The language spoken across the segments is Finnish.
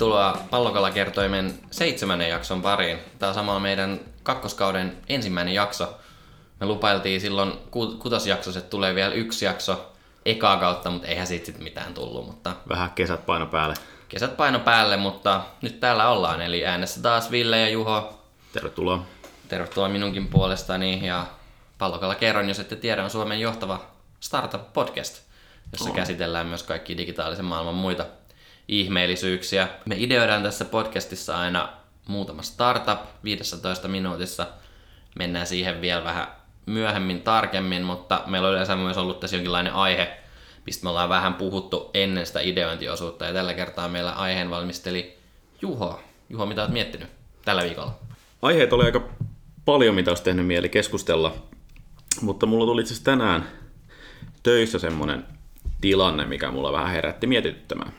Tervetuloa Pallokala-kertoimen seitsemännen jakson pariin. Tämä on samalla meidän kakkoskauden ensimmäinen jakso. Me lupailtiin silloin ku- kutosjaksossa, että tulee vielä yksi jakso ekaa kautta, mutta eihän siitä sitten mitään tullut. Mutta Vähän kesät paino päälle. kesät paino päälle, mutta nyt täällä ollaan. Eli äänessä taas Ville ja Juho. Tervetuloa. Tervetuloa minunkin puolestani ja Pallokalla kerron, jos ette tiedä, on Suomen johtava startup-podcast, jossa käsitellään myös kaikki digitaalisen maailman muita ihmeellisyyksiä. Me ideoidaan tässä podcastissa aina muutama startup 15 minuutissa. Mennään siihen vielä vähän myöhemmin tarkemmin, mutta meillä on yleensä myös ollut tässä jonkinlainen aihe, mistä me ollaan vähän puhuttu ennen sitä ideointiosuutta. Ja tällä kertaa meillä aiheen valmisteli Juho. Juho, mitä olet miettinyt tällä viikolla? Aiheet oli aika paljon, mitä olisi tehnyt mieli keskustella, mutta mulla tuli itse tänään töissä semmoinen tilanne, mikä mulla vähän herätti mietityttämään.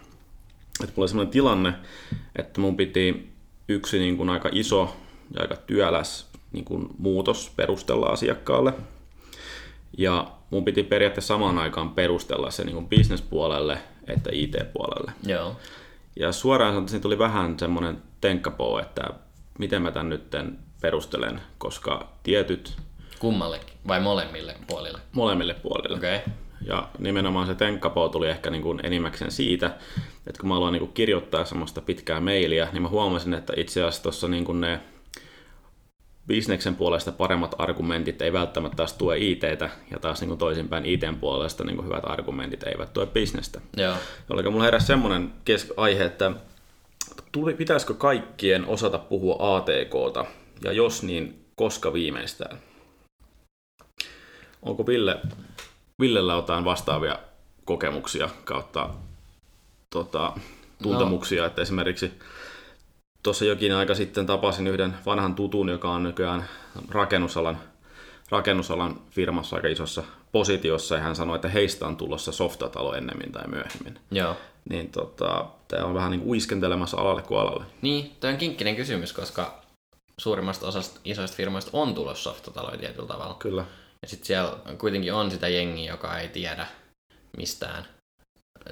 Että mulla oli semmoinen tilanne, että mun piti yksi niin kuin aika iso ja aika työläs niin kuin muutos perustella asiakkaalle. Ja mun piti periaatteessa samaan aikaan perustella se niin kuin business-puolelle että IT-puolelle. Joo. Ja suoraan sanottuna tuli vähän semmoinen tenkkapoo, että miten mä tämän nyt perustelen, koska tietyt Kummallekin vai molemmille puolille? molemmille puolille. Okei. Okay. Ja nimenomaan se tenkkapoo tuli ehkä niin kuin enimmäkseen siitä, että kun mä aloin niin kuin kirjoittaa semmoista pitkää mailia, niin mä huomasin, että itse asiassa tuossa niin kuin ne bisneksen puolesta paremmat argumentit ei välttämättä taas tue ITtä, ja taas niin kuin toisinpäin ITn puolesta niin kuin hyvät argumentit eivät tue bisnestä. Joo. Jolloin mulla heräsi semmoinen kes- aihe, että tuli, pitäisikö kaikkien osata puhua ATKta, ja jos niin, koska viimeistään? Onko Ville, Villellä jotain vastaavia kokemuksia kautta tota, tuntemuksia, no. että esimerkiksi tuossa jokin aika sitten tapasin yhden vanhan tutun, joka on nykyään rakennusalan, rakennusalan firmassa aika isossa positiossa, ja hän sanoi, että heistä on tulossa softatalo ennemmin tai myöhemmin. Joo. Niin tota, tämä on vähän niin kuin uiskentelemassa alalle kuin alalle. Niin, toi on kinkkinen kysymys, koska suurimmasta osasta isoista firmoista on tulossa softataloja tietyllä tavalla. Kyllä. Ja sitten siellä kuitenkin on sitä jengiä, joka ei tiedä mistään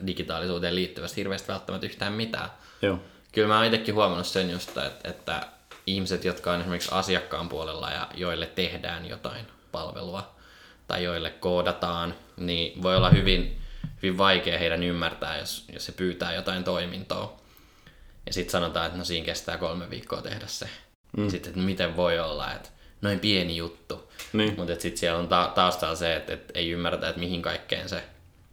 digitaalisuuteen liittyvästä hirveästi välttämättä yhtään mitään. Joo. Kyllä mä oon itsekin huomannut sen just, että, että ihmiset, jotka on esimerkiksi asiakkaan puolella ja joille tehdään jotain palvelua tai joille koodataan, niin voi olla hyvin, hyvin vaikea heidän ymmärtää, jos, jos se pyytää jotain toimintoa. Ja sitten sanotaan, että no siinä kestää kolme viikkoa tehdä se. Mm. Sitten, että miten voi olla, että noin pieni juttu. Niin. Mutta sitten siellä on ta- taustalla se, että, että ei ymmärretä, että mihin kaikkeen se,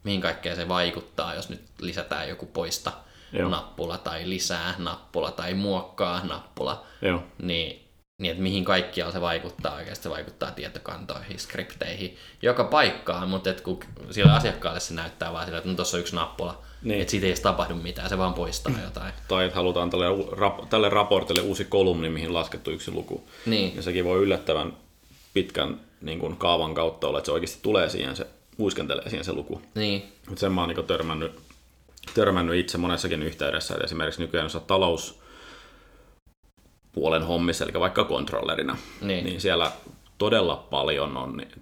mihin kaikkeen se vaikuttaa, jos nyt lisätään joku poista Joo. nappula tai lisää nappula tai muokkaa nappula, Joo. niin, niin että mihin kaikkialla se vaikuttaa oikeasti. Se vaikuttaa tietokantoihin, skripteihin, joka paikkaan, mutta et kun sille asiakkaalle se näyttää vaan sillä, että no tuossa on yksi nappula, Niin. että siitä ei edes tapahdu mitään, se vaan poistaa jotain. Tai että halutaan tälle, rap, tälle raportille uusi kolumni, mihin laskettu yksi luku. Niin, Ja sekin voi yllättävän pitkän niin kuin kaavan kautta olla, että se oikeasti tulee siihen, se uiskentelee siihen se luku. niin, Mutta sen mä oon niin törmännyt, törmännyt itse monessakin yhteydessä, että esimerkiksi nykyään jos talous puolen hommissa, eli vaikka kontrollerina, Niin. niin siellä todella paljon on, niin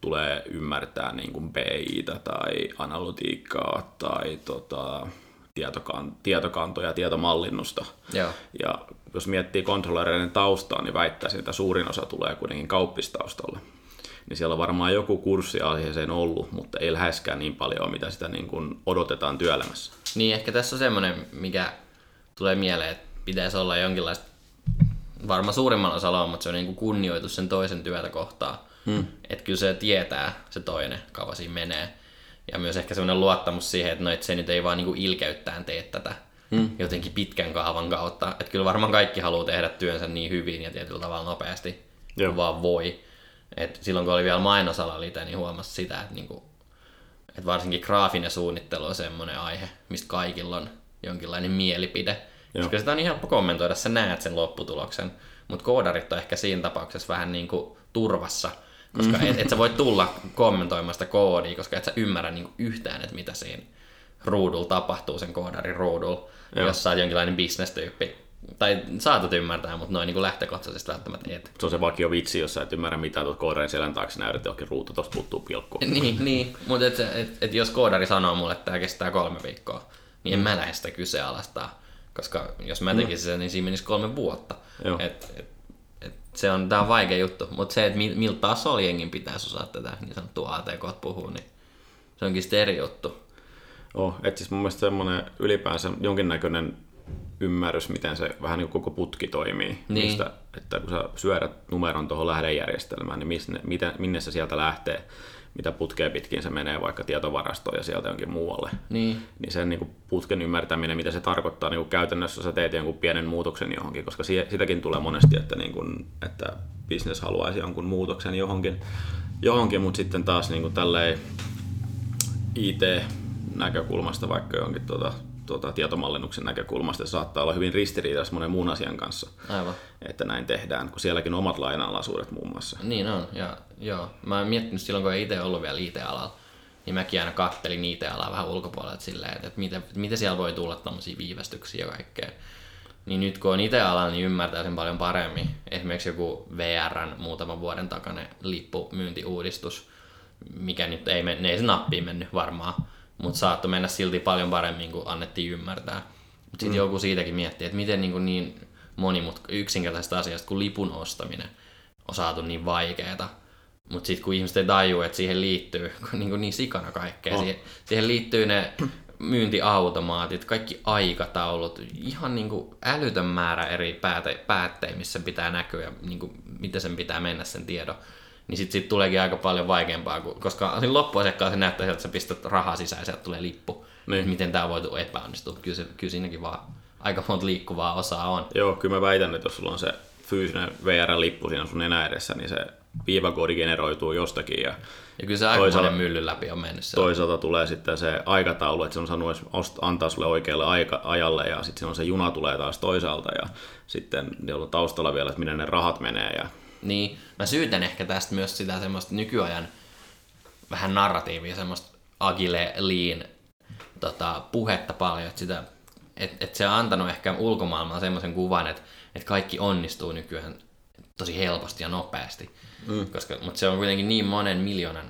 tulee ymmärtää niin kuin BItä tai analytiikkaa tai tota, tietokan, tietokantoja, tietomallinnusta. joo, Ja jos miettii kontrollereiden taustaa, niin väittäisin, että suurin osa tulee kuitenkin kauppistaustalle. Niin siellä on varmaan joku kurssi aiheeseen ollut, mutta ei läheskään niin paljon, mitä sitä niin kuin odotetaan työelämässä. Niin, ehkä tässä on semmoinen, mikä tulee mieleen, että pitäisi olla jonkinlaista, varmaan suurimmalla osalla on, mutta se on niin kuin kunnioitus sen toisen työtä kohtaan. Hmm. Että kyllä se tietää, se toinen, kauan siinä menee. Ja myös ehkä semmoinen luottamus siihen, että, no, että se nyt ei vaan niin kuin ilkeyttään tee tätä hmm. jotenkin pitkän kaavan kautta. Että kyllä varmaan kaikki haluaa tehdä työnsä niin hyvin ja tietyllä tavalla nopeasti Joo. kuin vaan voi. Et silloin kun oli vielä mainosala itse, niin huomasi sitä, että niinku, että varsinkin graafinen suunnittelu on semmoinen aihe, mistä kaikilla on jonkinlainen mielipide. Joo. Koska sitä on niin helppo kommentoida, sä näet sen lopputuloksen. Mutta koodarit on ehkä siinä tapauksessa vähän niin kuin turvassa, koska et, et sä voi tulla kommentoimaan sitä koodia, koska et sä ymmärrä niin yhtään, että mitä siinä ruudulla tapahtuu sen koodarin ruudulla, Joo. jos sä oot jonkinlainen bisnestyyppi. Tai saatat ymmärtää, mutta noin niin lähtökohtaisesti välttämättä et. Se on se vakio vitsi, jos sä et ymmärrä mitä tuot koodarin selän taakse näytät johonkin ruutu, tosta puuttuu pilkku. Niin, niin. mutta et, et, et jos koodari sanoo mulle, että tämä kestää kolme viikkoa, niin en mä lähde sitä kyseenalaistaa. Koska jos mä tekisin sen, niin siinä menisi kolme vuotta. Joo. Et, et, et se on, tää on vaikea juttu, mutta se, että mil- miltä tasolla jengin pitäisi osata tätä niin sanottua ATK puhua, niin se onkin sitten eri juttu. Oh, että siis mun mielestä semmoinen ylipäänsä jonkinnäköinen ymmärrys, miten se vähän niin koko putki toimii. Niin. Mistä, että kun sä syödät numeron tuohon lähdejärjestelmään, niin minne, miten, minne se sieltä lähtee, mitä putkea pitkin se menee vaikka tietovarastoon ja sieltä jonkin muualle. Niin, Niin sen niin kuin putken ymmärtäminen, mitä se tarkoittaa niin kuin käytännössä, sä teet jonkun pienen muutoksen johonkin, koska sie- sitäkin tulee monesti, että, niin kuin, että business haluaisi jonkun muutoksen johonkin, johonkin mutta sitten taas niin kuin tälleen IT-näkökulmasta, vaikka jonkin tuota, tuota, tietomallinnuksen näkökulmasta, se saattaa olla hyvin ristiriidassa monen muun asian kanssa, aivan. että näin tehdään, kun sielläkin on omat lainalaisuudet muun muassa. Niin on, ja joo. Mä oon miettinyt silloin, kun ei itse ollut vielä IT-alalla, niin mäkin aina kattelin IT-alaa vähän ulkopuolelta silleen, että, että miten, miten siellä voi tulla tämmöisiä viivästyksiä ja kaikkea. Niin nyt kun on IT-alalla, niin ymmärtää sen paljon paremmin. Esimerkiksi joku VRn muutaman vuoden takainen lippumyyntiuudistus, mikä nyt ei, men- ei se nappiin mennyt varmaan, mutta saattoi mennä silti paljon paremmin kuin annettiin ymmärtää. Mutta sitten mm. joku siitäkin miettii, että miten niin, kuin niin monimut yksinkertaisesta asiasta kuin lipun ostaminen on saatu niin vaikeeta. Mutta sitten kun ihmiset ei tajua, että siihen liittyy niin, kuin niin sikana kaikkea, Oh. siihen, siihen liittyy ne myyntiautomaatit, kaikki aikataulut, ihan niin kuin älytön määrä eri pääte, päättejä, missä pitää näkyä ja niin kuin, miten sen pitää mennä sen tiedon. Niin sitten sit tuleekin aika paljon vaikeampaa, koska siinä loppuasiakkaan se näyttää että sä pistät rahaa sisään ja sieltä tulee lippu. Niin. Miten tämä voi epäonnistua? Kyllä, se, kyllä siinäkin vaan aika monta liikkuvaa osaa on. Joo, kyllä mä väitän, että jos sulla on se fyysinen VR-lippu siinä sun nenä edessä, niin se viivakoodi generoituu jostakin ja Ja kyllä se aika myllyn läpi on mennyt se. toisaalta tulee sitten se aikataulu, että se on saanut ost- antaa sulle oikealle aika, ajalle ja sitten on se juna tulee taas toisaalta ja sitten on taustalla vielä, että minne ne rahat menee ja Niin, mä syytän ehkä tästä myös sitä semmoista nykyajan vähän narratiivia, semmoista agile, lean tota, puhetta paljon, että sitä, et, et se on antanut ehkä ulkomaailmaan semmoisen kuvan, että, että kaikki onnistuu nykyään tosi helposti ja nopeasti. Mm. Koska, mutta se on kuitenkin niin monen miljoonan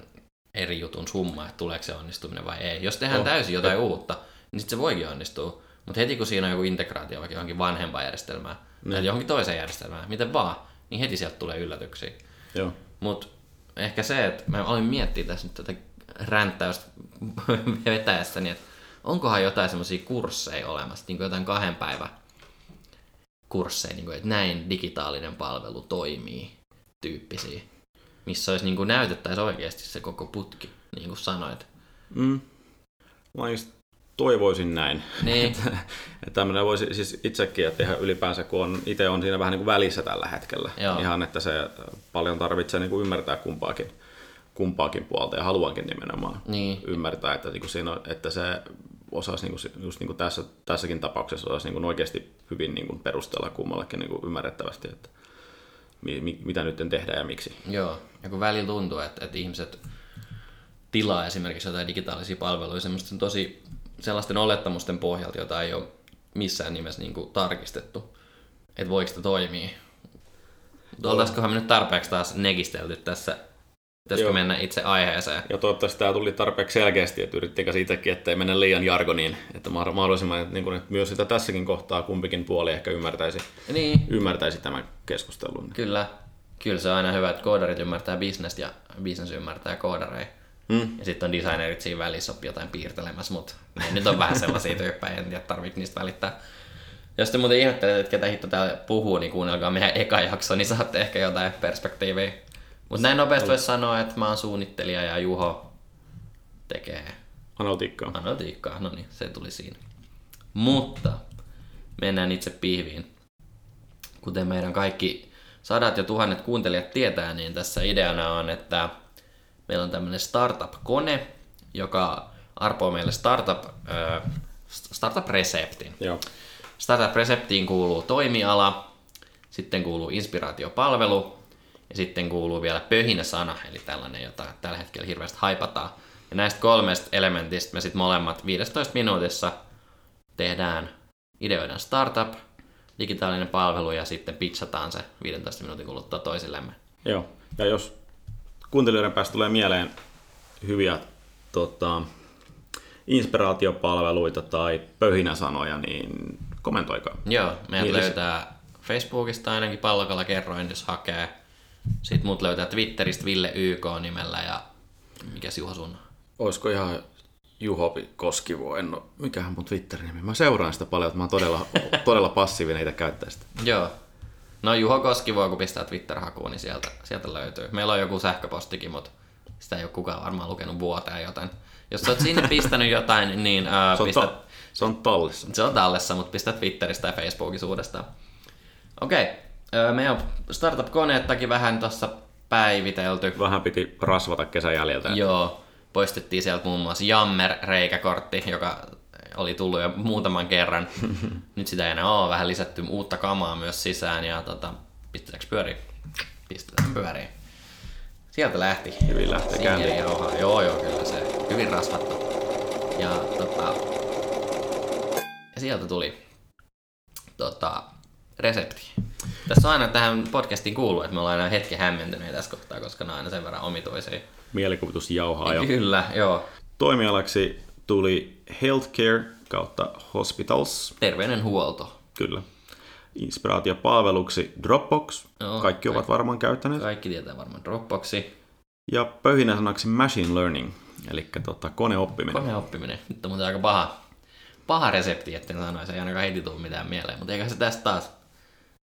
eri jutun summa, että tuleeko se onnistuminen vai ei. Jos tehdään Oh. täysin jotain uutta, niin sitten se voikin onnistua. Mutta heti kun siinä on joku integraatio vaikka johonkin vanhempaan järjestelmään tai johonkin toiseen järjestelmään, miten vaan, niin heti sieltä tulee yllätyksiä. joo. Mutta ehkä se, että mä olin miettiä tässä nyt tätä ränttäystä vetäessäni, että onkohan jotain semmoisia kursseja olemassa, niin kuin jotain kahden päivän kursseja, niin kuin, että näin digitaalinen palvelu toimii tyyppisiä, missä olisi niin kuin näytettäisiin oikeasti se koko putki, niin kuin sanoit. Mm. Mä just toivoisin näin. Niin, Että tämmöinen voisi siis itsekin että tehdä ylipäänsä, kun on, itse on siinä vähän niin kuin välissä tällä hetkellä. Joo. Ihan, että se paljon tarvitsee niin kuin ymmärtää kumpaakin, kumpaakin puolta ja haluankin nimenomaan niin, ymmärtää, että, niin kuin siinä on, että se osaisi niin kuin, just niin kuin tässä, tässäkin tapauksessa osaisi niin kuin oikeasti hyvin niin kuin perustella kummallekin niin kuin ymmärrettävästi, että mi, mi, mitä nyt tehdään ja miksi. joo. Ja kun välillä tuntuu, että, että ihmiset tilaa esimerkiksi jotain digitaalisia palveluja semmoisten tosi sellaisten olettamusten pohjalta, jota ei ole missään nimessä niin kuin tarkistettu, että voiko sitä toimia. Mutta oltaisikohan me nyt tarpeeksi taas negistelty tässä, pitäisikö mennä itse aiheeseen? Ja toivottavasti tämä tuli tarpeeksi selkeästi, että yrittikö siitäkin, ettei mennä liian jargoniin, että mahdoll- mahdollisimman, että, niin kuin, että myös sitä tässäkin kohtaa kumpikin puoli ehkä ymmärtäisi, Niin, ymmärtäisi tämän keskustelun. kyllä. Kyllä se on aina hyvä, että koodarit ymmärtää bisnestä ja business ymmärtää koodareja. Mm. Ja sitten on designerit siinä välissä oppii jotain piirtelemässä, mutta ne nyt on vähän sellaisia tyyppejä, en tiedä tarvitse niistä välittää. Jos te muuten ihmettelette, että ketä hitto täällä puhuu, niin kuunnelkaa meidän eka jakso, niin saatte ehkä jotain perspektiiviä. Mutta näin nopeasti voisi sanoa, että mä oon suunnittelija ja Juho tekee Analytiikkaa. analytiikkaa. No niin, se tuli siinä. Mutta mennään itse pihviin. Kuten meidän kaikki sadat ja tuhannet kuuntelijat tietää, niin tässä ideana on, että meillä on tämmöinen startup-kone, joka arpoo meille startup, äh, startup-reseptin. Joo. Startup-reseptiin kuuluu toimiala, sitten kuuluu inspiraatiopalvelu ja sitten kuuluu vielä pöhinä-sana, eli tällainen, jota tällä hetkellä hirveästi haipataan. Ja näistä kolmesta elementistä me sitten molemmat 15 minuutissa tehdään, ideoidaan startup, digitaalinen palvelu ja sitten pitchataan se 15 minuutin kuluttua toisillemme. Joo. Ja jos kuuntelijoiden päästä tulee mieleen hyviä tota, inspiraatiopalveluita tai pöhinäsanoja, niin kommentoikaa. Joo, meidät Niin, siis- löytää Facebookista ainakin pallokalla kerroin, jos hakee. Sitten mut löytää Twitteristä Ville YK nimellä ja mikä Juho sun? Olisiko ihan Juho Koskivuo, en ole, mikähän mun Twitterin nimi. Mä seuraan sitä paljon, että mä oon todella, todella passiivinen itse käyttää sitä. Joo. No Juho Koskivuo, kun pistää Twitter-hakuun, niin sieltä, sieltä löytyy. Meillä on joku sähköpostikin, mutta sitä ei ole kukaan varmaan lukenut vuoteen, joten jos sä oot sinne pistänyt jotain, niin ää, Se on, pistä, ta- se on tallissa. se on tallessa, mutta pistä Twitteristä ja Facebookissa uudestaan. Okei, öö, me on startup-koneettakin vähän tuossa päivitelty. Vähän piti rasvata kesän jäljiltä. Joo, poistettiin sieltä muun muassa Jammer-reikäkortti, joka oli tullut jo muutaman kerran. Nyt sitä ei enää ole, vähän lisätty uutta kamaa myös sisään ja tota, pistetäänkö pyöriin? Pistetään pyöriin. Sieltä lähti. Hyvin lähtee Sinkeli käyntiin. Joo, joo, kyllä se. Hyvin rasvattu. Ja tota, ja sieltä tuli tota, resepti. Tässä on aina tähän podcastiin kuuluu, että me ollaan aina hetken hämmentyneitä tässä kohtaa, koska ne on aina sen verran omituisia. Mielikuvitus jauhaa jo. Kyllä, joo. Toimialaksi tuli healthcare kautta hospitals. Terveydenhuolto. Kyllä. Inspiraatiopalveluksi Dropbox. Joo, Kaikki ovat varmaan käyttäneet. Kaikki tietää varmaan Dropboxi. Ja pöhinä sanaksi machine learning, eli tota, koneoppiminen. Koneoppiminen. Nyt on muuten aika paha, paha resepti, etten sanoisi. Ei ainakaan heti tule mitään mieleen. Mutta eikä se tästä taas.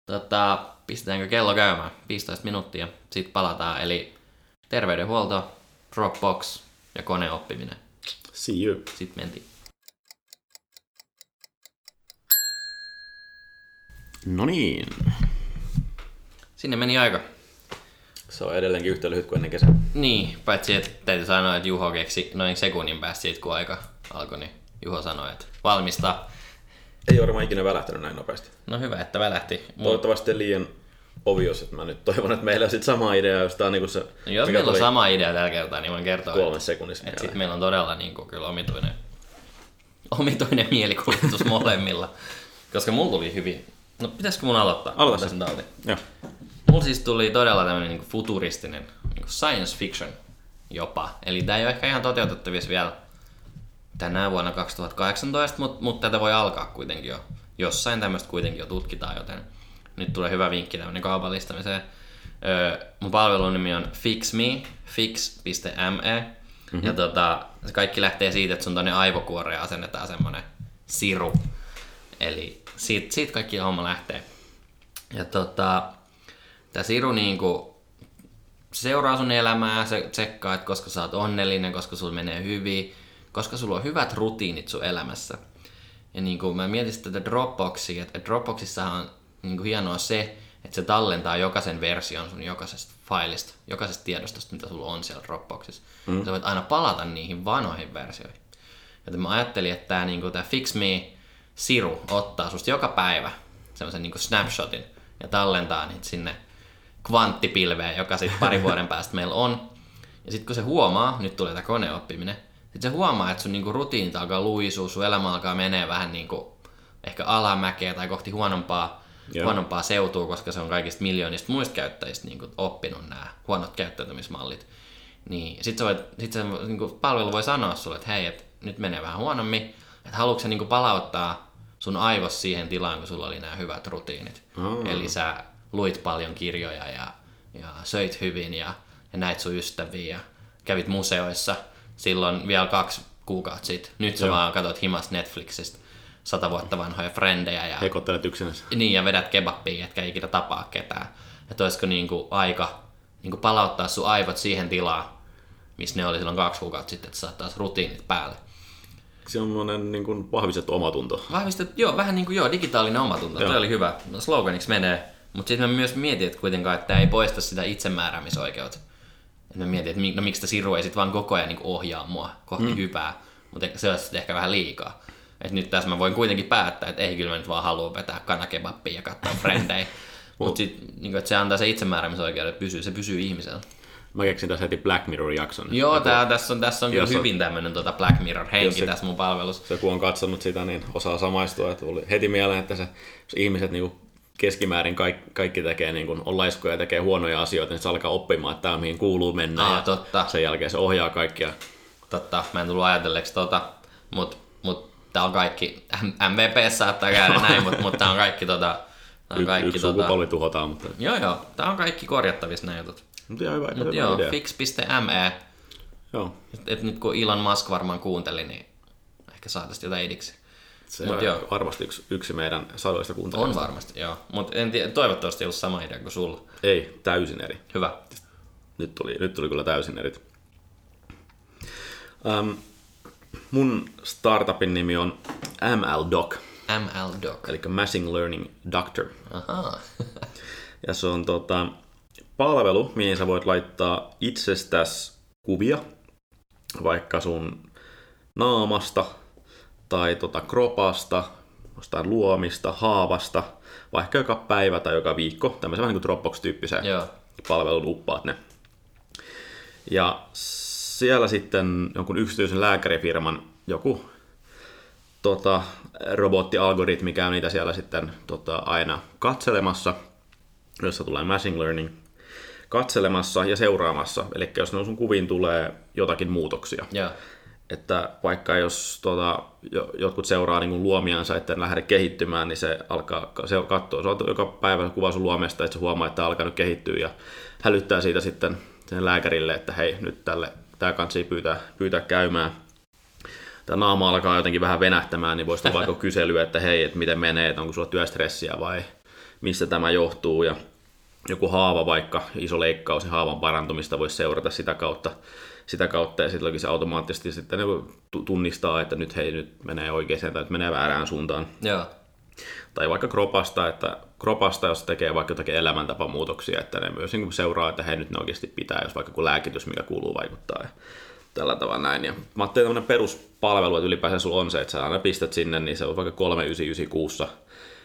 Tota, pistetäänkö kello käymään? 15 minuuttia. Sitten palataan. Eli terveydenhuolto, Dropbox ja koneoppiminen. See you. Sitten mentiin. No niin. Sinne meni aika. Se on edelleenkin yhtä lyhyt kuin ennen kesää. Niin, paitsi että täytyy sanoa, että Juho keksi noin sekunnin päästä siitä, kun aika alkoi, niin Juho sanoi, että valmista. Ei ole varmaan ikinä välähtänyt näin nopeasti. No hyvä, että välähti. Mut, Toivottavasti liian obvious, että mä nyt toivon, että meillä on sit sama idea, jos tää on niinku se, no jos meillä on sama idea tällä kertaa, niin voin kertoa, että, sekunnissa että sitten meillä on todella niin kuin, kyllä omituinen, omituinen mielikuvitus molemmilla. Koska mulla tuli hyvin... No pitäisikö mun aloittaa? Aloita nyt auki. Joo. Mulla siis tuli todella tämmönen niin futuristinen niin science fiction jopa. Eli tää ei ole ehkä ihan toteutettavissa vielä tänä vuonna 2018, mutta mut tätä voi alkaa kuitenkin jo. Jossain tämmöistä kuitenkin jo tutkitaan, joten nyt tulee hyvä vinkki tämmönen kaupallistamiseen. Öö, mun palvelun nimi on FixMe, fix.me. Mm-hmm. Ja tota, se kaikki lähtee siitä, että sun tonne aivokuoreen asennetaan semmonen siru. Eli siitä, siitä kaikki homma lähtee. Ja tota, tää siru niinku seuraa sun elämää, se tsekkaa, että koska sä oot onnellinen, koska sulla menee hyvin, koska sulla on hyvät rutiinit sun elämässä. Ja niin kuin mä mietin sitten tätä Dropboxia, että Dropboxissa on niin kuin hienoa se, että se tallentaa jokaisen version sun jokaisesta failista, jokaisesta tiedostosta, mitä sulla on siellä Dropboxissa. Mm. Sä voit aina palata niihin vanhoihin versioihin. Joten mä ajattelin, että tämä niin tää Fix Me Siru ottaa susta joka päivä semmoisen niin snapshotin ja tallentaa niitä sinne kvanttipilveen, joka sitten pari vuoden päästä meillä on. Ja sitten kun se huomaa, nyt tulee tämä koneoppiminen, sitten se huomaa, että sun niinku rutiinit alkaa luisua, sun elämä alkaa menee vähän niinku ehkä alamäkeä tai kohti huonompaa, Joo. huonompaa seutua, koska se on kaikista miljoonista muista käyttäjistä niinku oppinut nämä huonot käyttäytymismallit. Niin sit, sä voit, sit se niinku palvelu voi sanoa sulle, että hei, et nyt menee vähän huonommin, että haluatko sä niinku palauttaa sun aivos siihen tilaan, kun sulla oli nämä hyvät rutiinit. Aa. Eli sä luit paljon kirjoja ja, ja söit hyvin ja, ja näit sun ystäviä ja kävit museoissa silloin vielä kaksi kuukautta sitten. Nyt sä Joo. vaan katot himas Netflixistä sata vuotta vanhoja frendejä ja, Hekottelet yksinänsä. niin, ja vedät kebabia, etkä ikinä tapaa ketään. Että olisiko niinku aika niinku palauttaa sun aivot siihen tilaan, missä ne oli silloin kaksi kuukautta sitten, että saat taas rutiinit päälle. Semmoinen niin kuin vahvistettu omatunto. Vahvistet, joo, vähän niin kuin joo, digitaalinen omatunto, Joo. se oli hyvä. No, sloganiksi menee. Mutta sitten mä myös mietin, että kuitenkaan, että tämä ei poista sitä itsemääräämisoikeutta. Et mä mietin, että no miksi tämä siru ei sit vaan koko ajan niin ohjaa mua kohti mm. hyvää, mutta se olisi sitten ehkä vähän liikaa. Et nyt tässä mä voin kuitenkin päättää, että ei kyllä mä nyt vaan halua vetää kanakebappia ja katsoa frendejä. mutta sitten niin että se antaa se itsemääräämisoikeuden, että pysyy, se pysyy ihmisellä. Mä keksin tässä heti Black Mirror-jakson. Joo, Joku- tää, tässä on, tässä on kyllä hyvin tämmöinen tota Black Mirror-henki se- tässä mun palvelussa. Se kun on katsonut sitä, niin osaa samaistua. Että tuli heti mieleen, että se, jos ihmiset niin keskimäärin kaikki, kaikki tekee, niin kuin, on laiskoja ja tekee huonoja asioita, niin se alkaa oppimaan, että tämä mihin kuuluu mennä. Aa, ja totta. Sen jälkeen se ohjaa kaikkia. Totta, mä en tullut ajatelleeksi tota, mut, mut Tää on kaikki, MVP saattaa käydä näin, mutta, mutta tää on kaikki tota, tää on Y- kaikki yksi tota, sukupolvi tuhotaan, mutta, Joo joo, tää on kaikki korjattavissa nämä jutut. mutta ihan hyvä, Mut hyvä joo, idea. fix.me, Joo, et, et nyt kun Elon Musk varmaan kuunteli, niin ehkä saataisiin jotain idiksi. se Mut on joo. varmasti yksi, yksi meidän sadoista On kuuntelijoista. varmasti, joo. Mutta toivottavasti ei ollut sama idea kuin sulla. Ei, täysin eri. Hyvä. Nyt tuli, nyt tuli kyllä täysin eri. Um, mun startupin nimi on MLDoc, ML Doc. eli Machine Learning Doctor. Ahaa. Ja se on tota, palvelu, mihin sä voit laittaa itsestäsi kuvia, vaikka sun naamasta tai tota kropasta, jostain luomista, haavasta, vaikka joka päivä tai joka viikko, tämmöisen vähän niin kuin Dropbox-tyyppisen Joo. palvelun uppaat ne. Ja siellä sitten jonkun yksityisen lääkärifirman joku tota, robottialgoritmi käy niitä siellä sitten tota, aina katselemassa, jossa tulee machine learning katselemassa ja seuraamassa. Eli jos ne sun kuviin tulee jotakin muutoksia, Joo. että vaikka jos tota, jo- jotkut seuraa niin luomiansa, että ne lähde kehittymään, niin se alkaa se katsoa, se on joka päivä kuva sun luomesta, että se huomaa, että tämä alkaa nyt kehittyä ja hälyttää siitä sitten sen lääkärille, että hei, nyt tälle, tämä kansi pyytää, pyytää käymään. Tämä naama alkaa jotenkin vähän venähtämään, niin voisi tulla vaikka kyselyä, että hei, että miten menee, että onko sulla työstressiä vai mistä tämä johtuu ja joku haava vaikka, iso leikkaus, niin haavan parantumista voisi seurata sitä kautta, sitä kautta ja sitten se automaattisesti sitten niinku tu- tunnistaa, että nyt hei, nyt menee oikeaan tai nyt menee väärään suuntaan. Joo. Tai vaikka kropasta, että kropasta, jos tekee vaikka jotakin elämäntapamuutoksia, että ne myös niin seuraa, että hei, nyt ne oikeasti pitää, jos vaikka joku lääkitys, mikä kuuluu vaikuttaa ja tällä tavalla näin. Ja mä ajattelin tämmöinen peruspalvelu, että ylipäänsä sulla on se, että sä aina pistät sinne, niin se on vaikka 399 kuussa.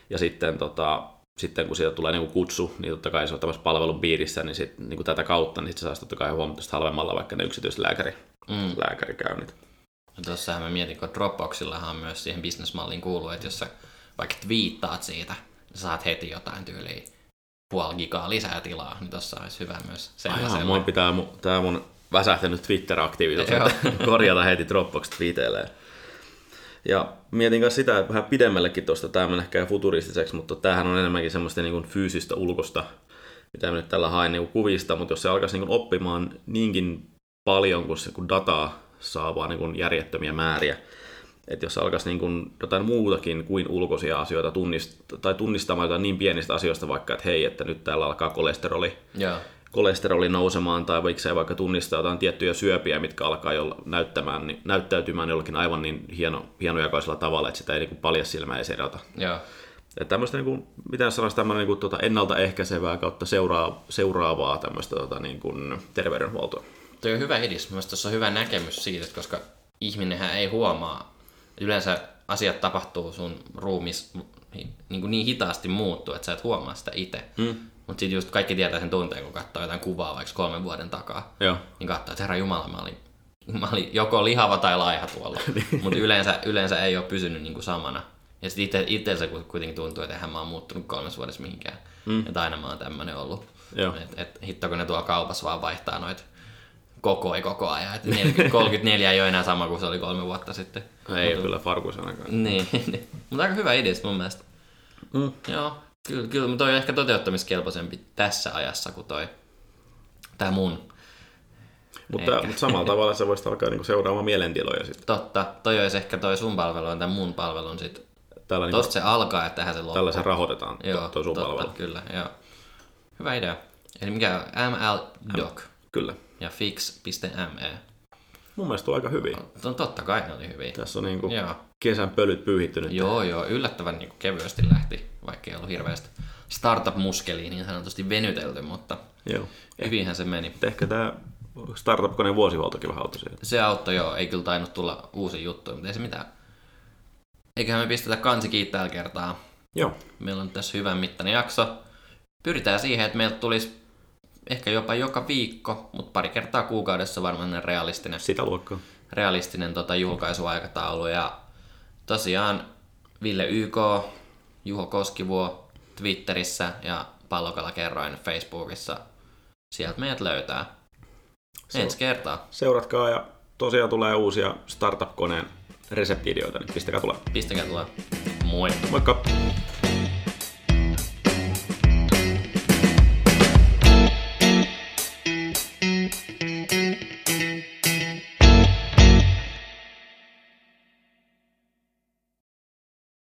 Ja sitten, tota, sitten kun sieltä tulee niin kutsu, niin totta kai se on tämmöisessä palvelun piirissä, niin, sit, niin kuin tätä kautta, niin sä saat totta kai huomattavasti halvemmalla vaikka ne yksityislääkäri, Mm. lääkärikäynnit. Ja Tuossahan mä mietin, kun Dropboxillahan myös siihen bisnesmalliin kuuluu, että jos sä vaikka twiittaat siitä, niin saat heti jotain tyyliä puoli gigaa lisää tilaa, niin tossa olisi hyvä myös Aivan, sellaiselle. mun pitää mu- tää mun väsähtänyt Twitter-aktiivisuus korjata heti Dropbox-twiiteilleen. Ja mietin myös sitä, että vähän pidemmällekin tuosta, tämä menee ehkä futuristiseksi, mutta tämähän on enemmänkin semmoista niin kuin fyysistä ulkosta, mitä mä nyt tällä haen niin kuin kuvista, mutta jos se alkaisi niin kuin oppimaan niinkin paljon, kun se kun dataa saa vaan niin kuin järjettömiä määriä, että jos alkaisi niin kuin jotain muutakin kuin ulkoisia asioita tunnist- tai tunnistamaan jotain niin pienistä asioista, vaikka että hei, että nyt täällä alkaa kolesteroli Joo. kolesteroli nousemaan tai vaikka vaikka tunnistaa jotain tiettyjä syöpiä, mitkä alkaa jo näyttämään, niin, näyttäytymään jollakin aivan niin hieno, hienojakoisella tavalla, että sitä ei niin paljon silmä edes erota. Joo. Että tämmöistä, niin kuin, miten sanoisi, tämmöinen niin kuin, tuota, ennaltaehkäisevää kautta seuraa, seuraavaa tämmöistä tuota, niin kuin, terveydenhuoltoa. Toi on hyvä edis. Mielestäni tuossa on hyvä näkemys siitä, että koska ihminenhän ei huomaa. Yleensä asiat tapahtuu sun ruumis niin, kuin niin hitaasti muuttuu, että sä et huomaa sitä itse. Mm. Mutta sitten just kaikki tietää sen tunteen, kun katsoo jotain kuvaa vaikka kolmen vuoden takaa. Joo. Niin katsoo, että herra Jumala, mä olin, mä olin joko lihava tai laiha tuolla. Mutta yleensä, yleensä ei ole pysynyt niin kuin samana. Ja sitten itse, itsensä kuitenkin tuntuu, että eihän mä oon muuttunut kolmes vuodessa mihinkään. Mm. Että aina mä oon tämmönen ollut. Joo. Et, hitto kun ne tuolla kaupassa vaan vaihtaa noit koko ei koko ajan. Et 40, 34 ei ole enää sama kuin se oli kolme vuotta sitten. Ei ole kyllä farkuissa ainakaan. Niin, mutta aika hyvä idea mun mielestä. Mm. Joo, kyllä, kyllä mutta toi on ehkä toteuttamiskelpoisempi tässä ajassa kuin toi, tää mun. Mutta, mutta samalla tavalla sä voisit alkaa niin seuraamaan mielentiloja sitten. Totta, toi olisi ehkä toi sun palvelu ja tämän mun palvelun sit. Tällä, niin Tosta se alkaa, että tähän se loppuu. tällä se rahoitetaan, Joo, tuo sun totta, palvelu. kyllä, joo. Hyvä idea. Eli mikä on MLDoc Kyllä. ja fix.me. Mun mielestä on aika hyvin. No, totta kai ne oli hyviä. Tässä on niin kuin Joo. kesän pölyt pyyhittynyt. Joo, joo, yllättävän niin kevyesti lähti, vaikka ei ollut hirveästi startup-muskeliin niin sanotusti venytelty, mutta Joo. hyvinhän se meni. Ehkä tämä startup-koneen vuosihuoltokin vähän auttoi siihen. Se auttoi joo, ei kyllä tainnut tulla uusi juttu, mutta ei se mitään. Eiköhän me pistetä kansi kiittää tällä kertaa. Joo. Meillä on tässä hyvän mittainen jakso. Pyritään siihen, että meiltä tulisi ehkä jopa joka viikko, mutta pari kertaa kuukaudessa varmaan realistinen, Sitä luokkaa. realistinen tota, julkaisuaikataulu. Ja tosiaan Ville YK, Juho Koskivuo Twitterissä ja Pallokala kerroin Facebookissa. Sieltä meidät löytää. Ensi kertaa. Seuratkaa ja tosiaan tulee uusia startup-koneen reseptiideoita, niin pistäkää tulee. Pistäkää tulee. Moi. Moikka!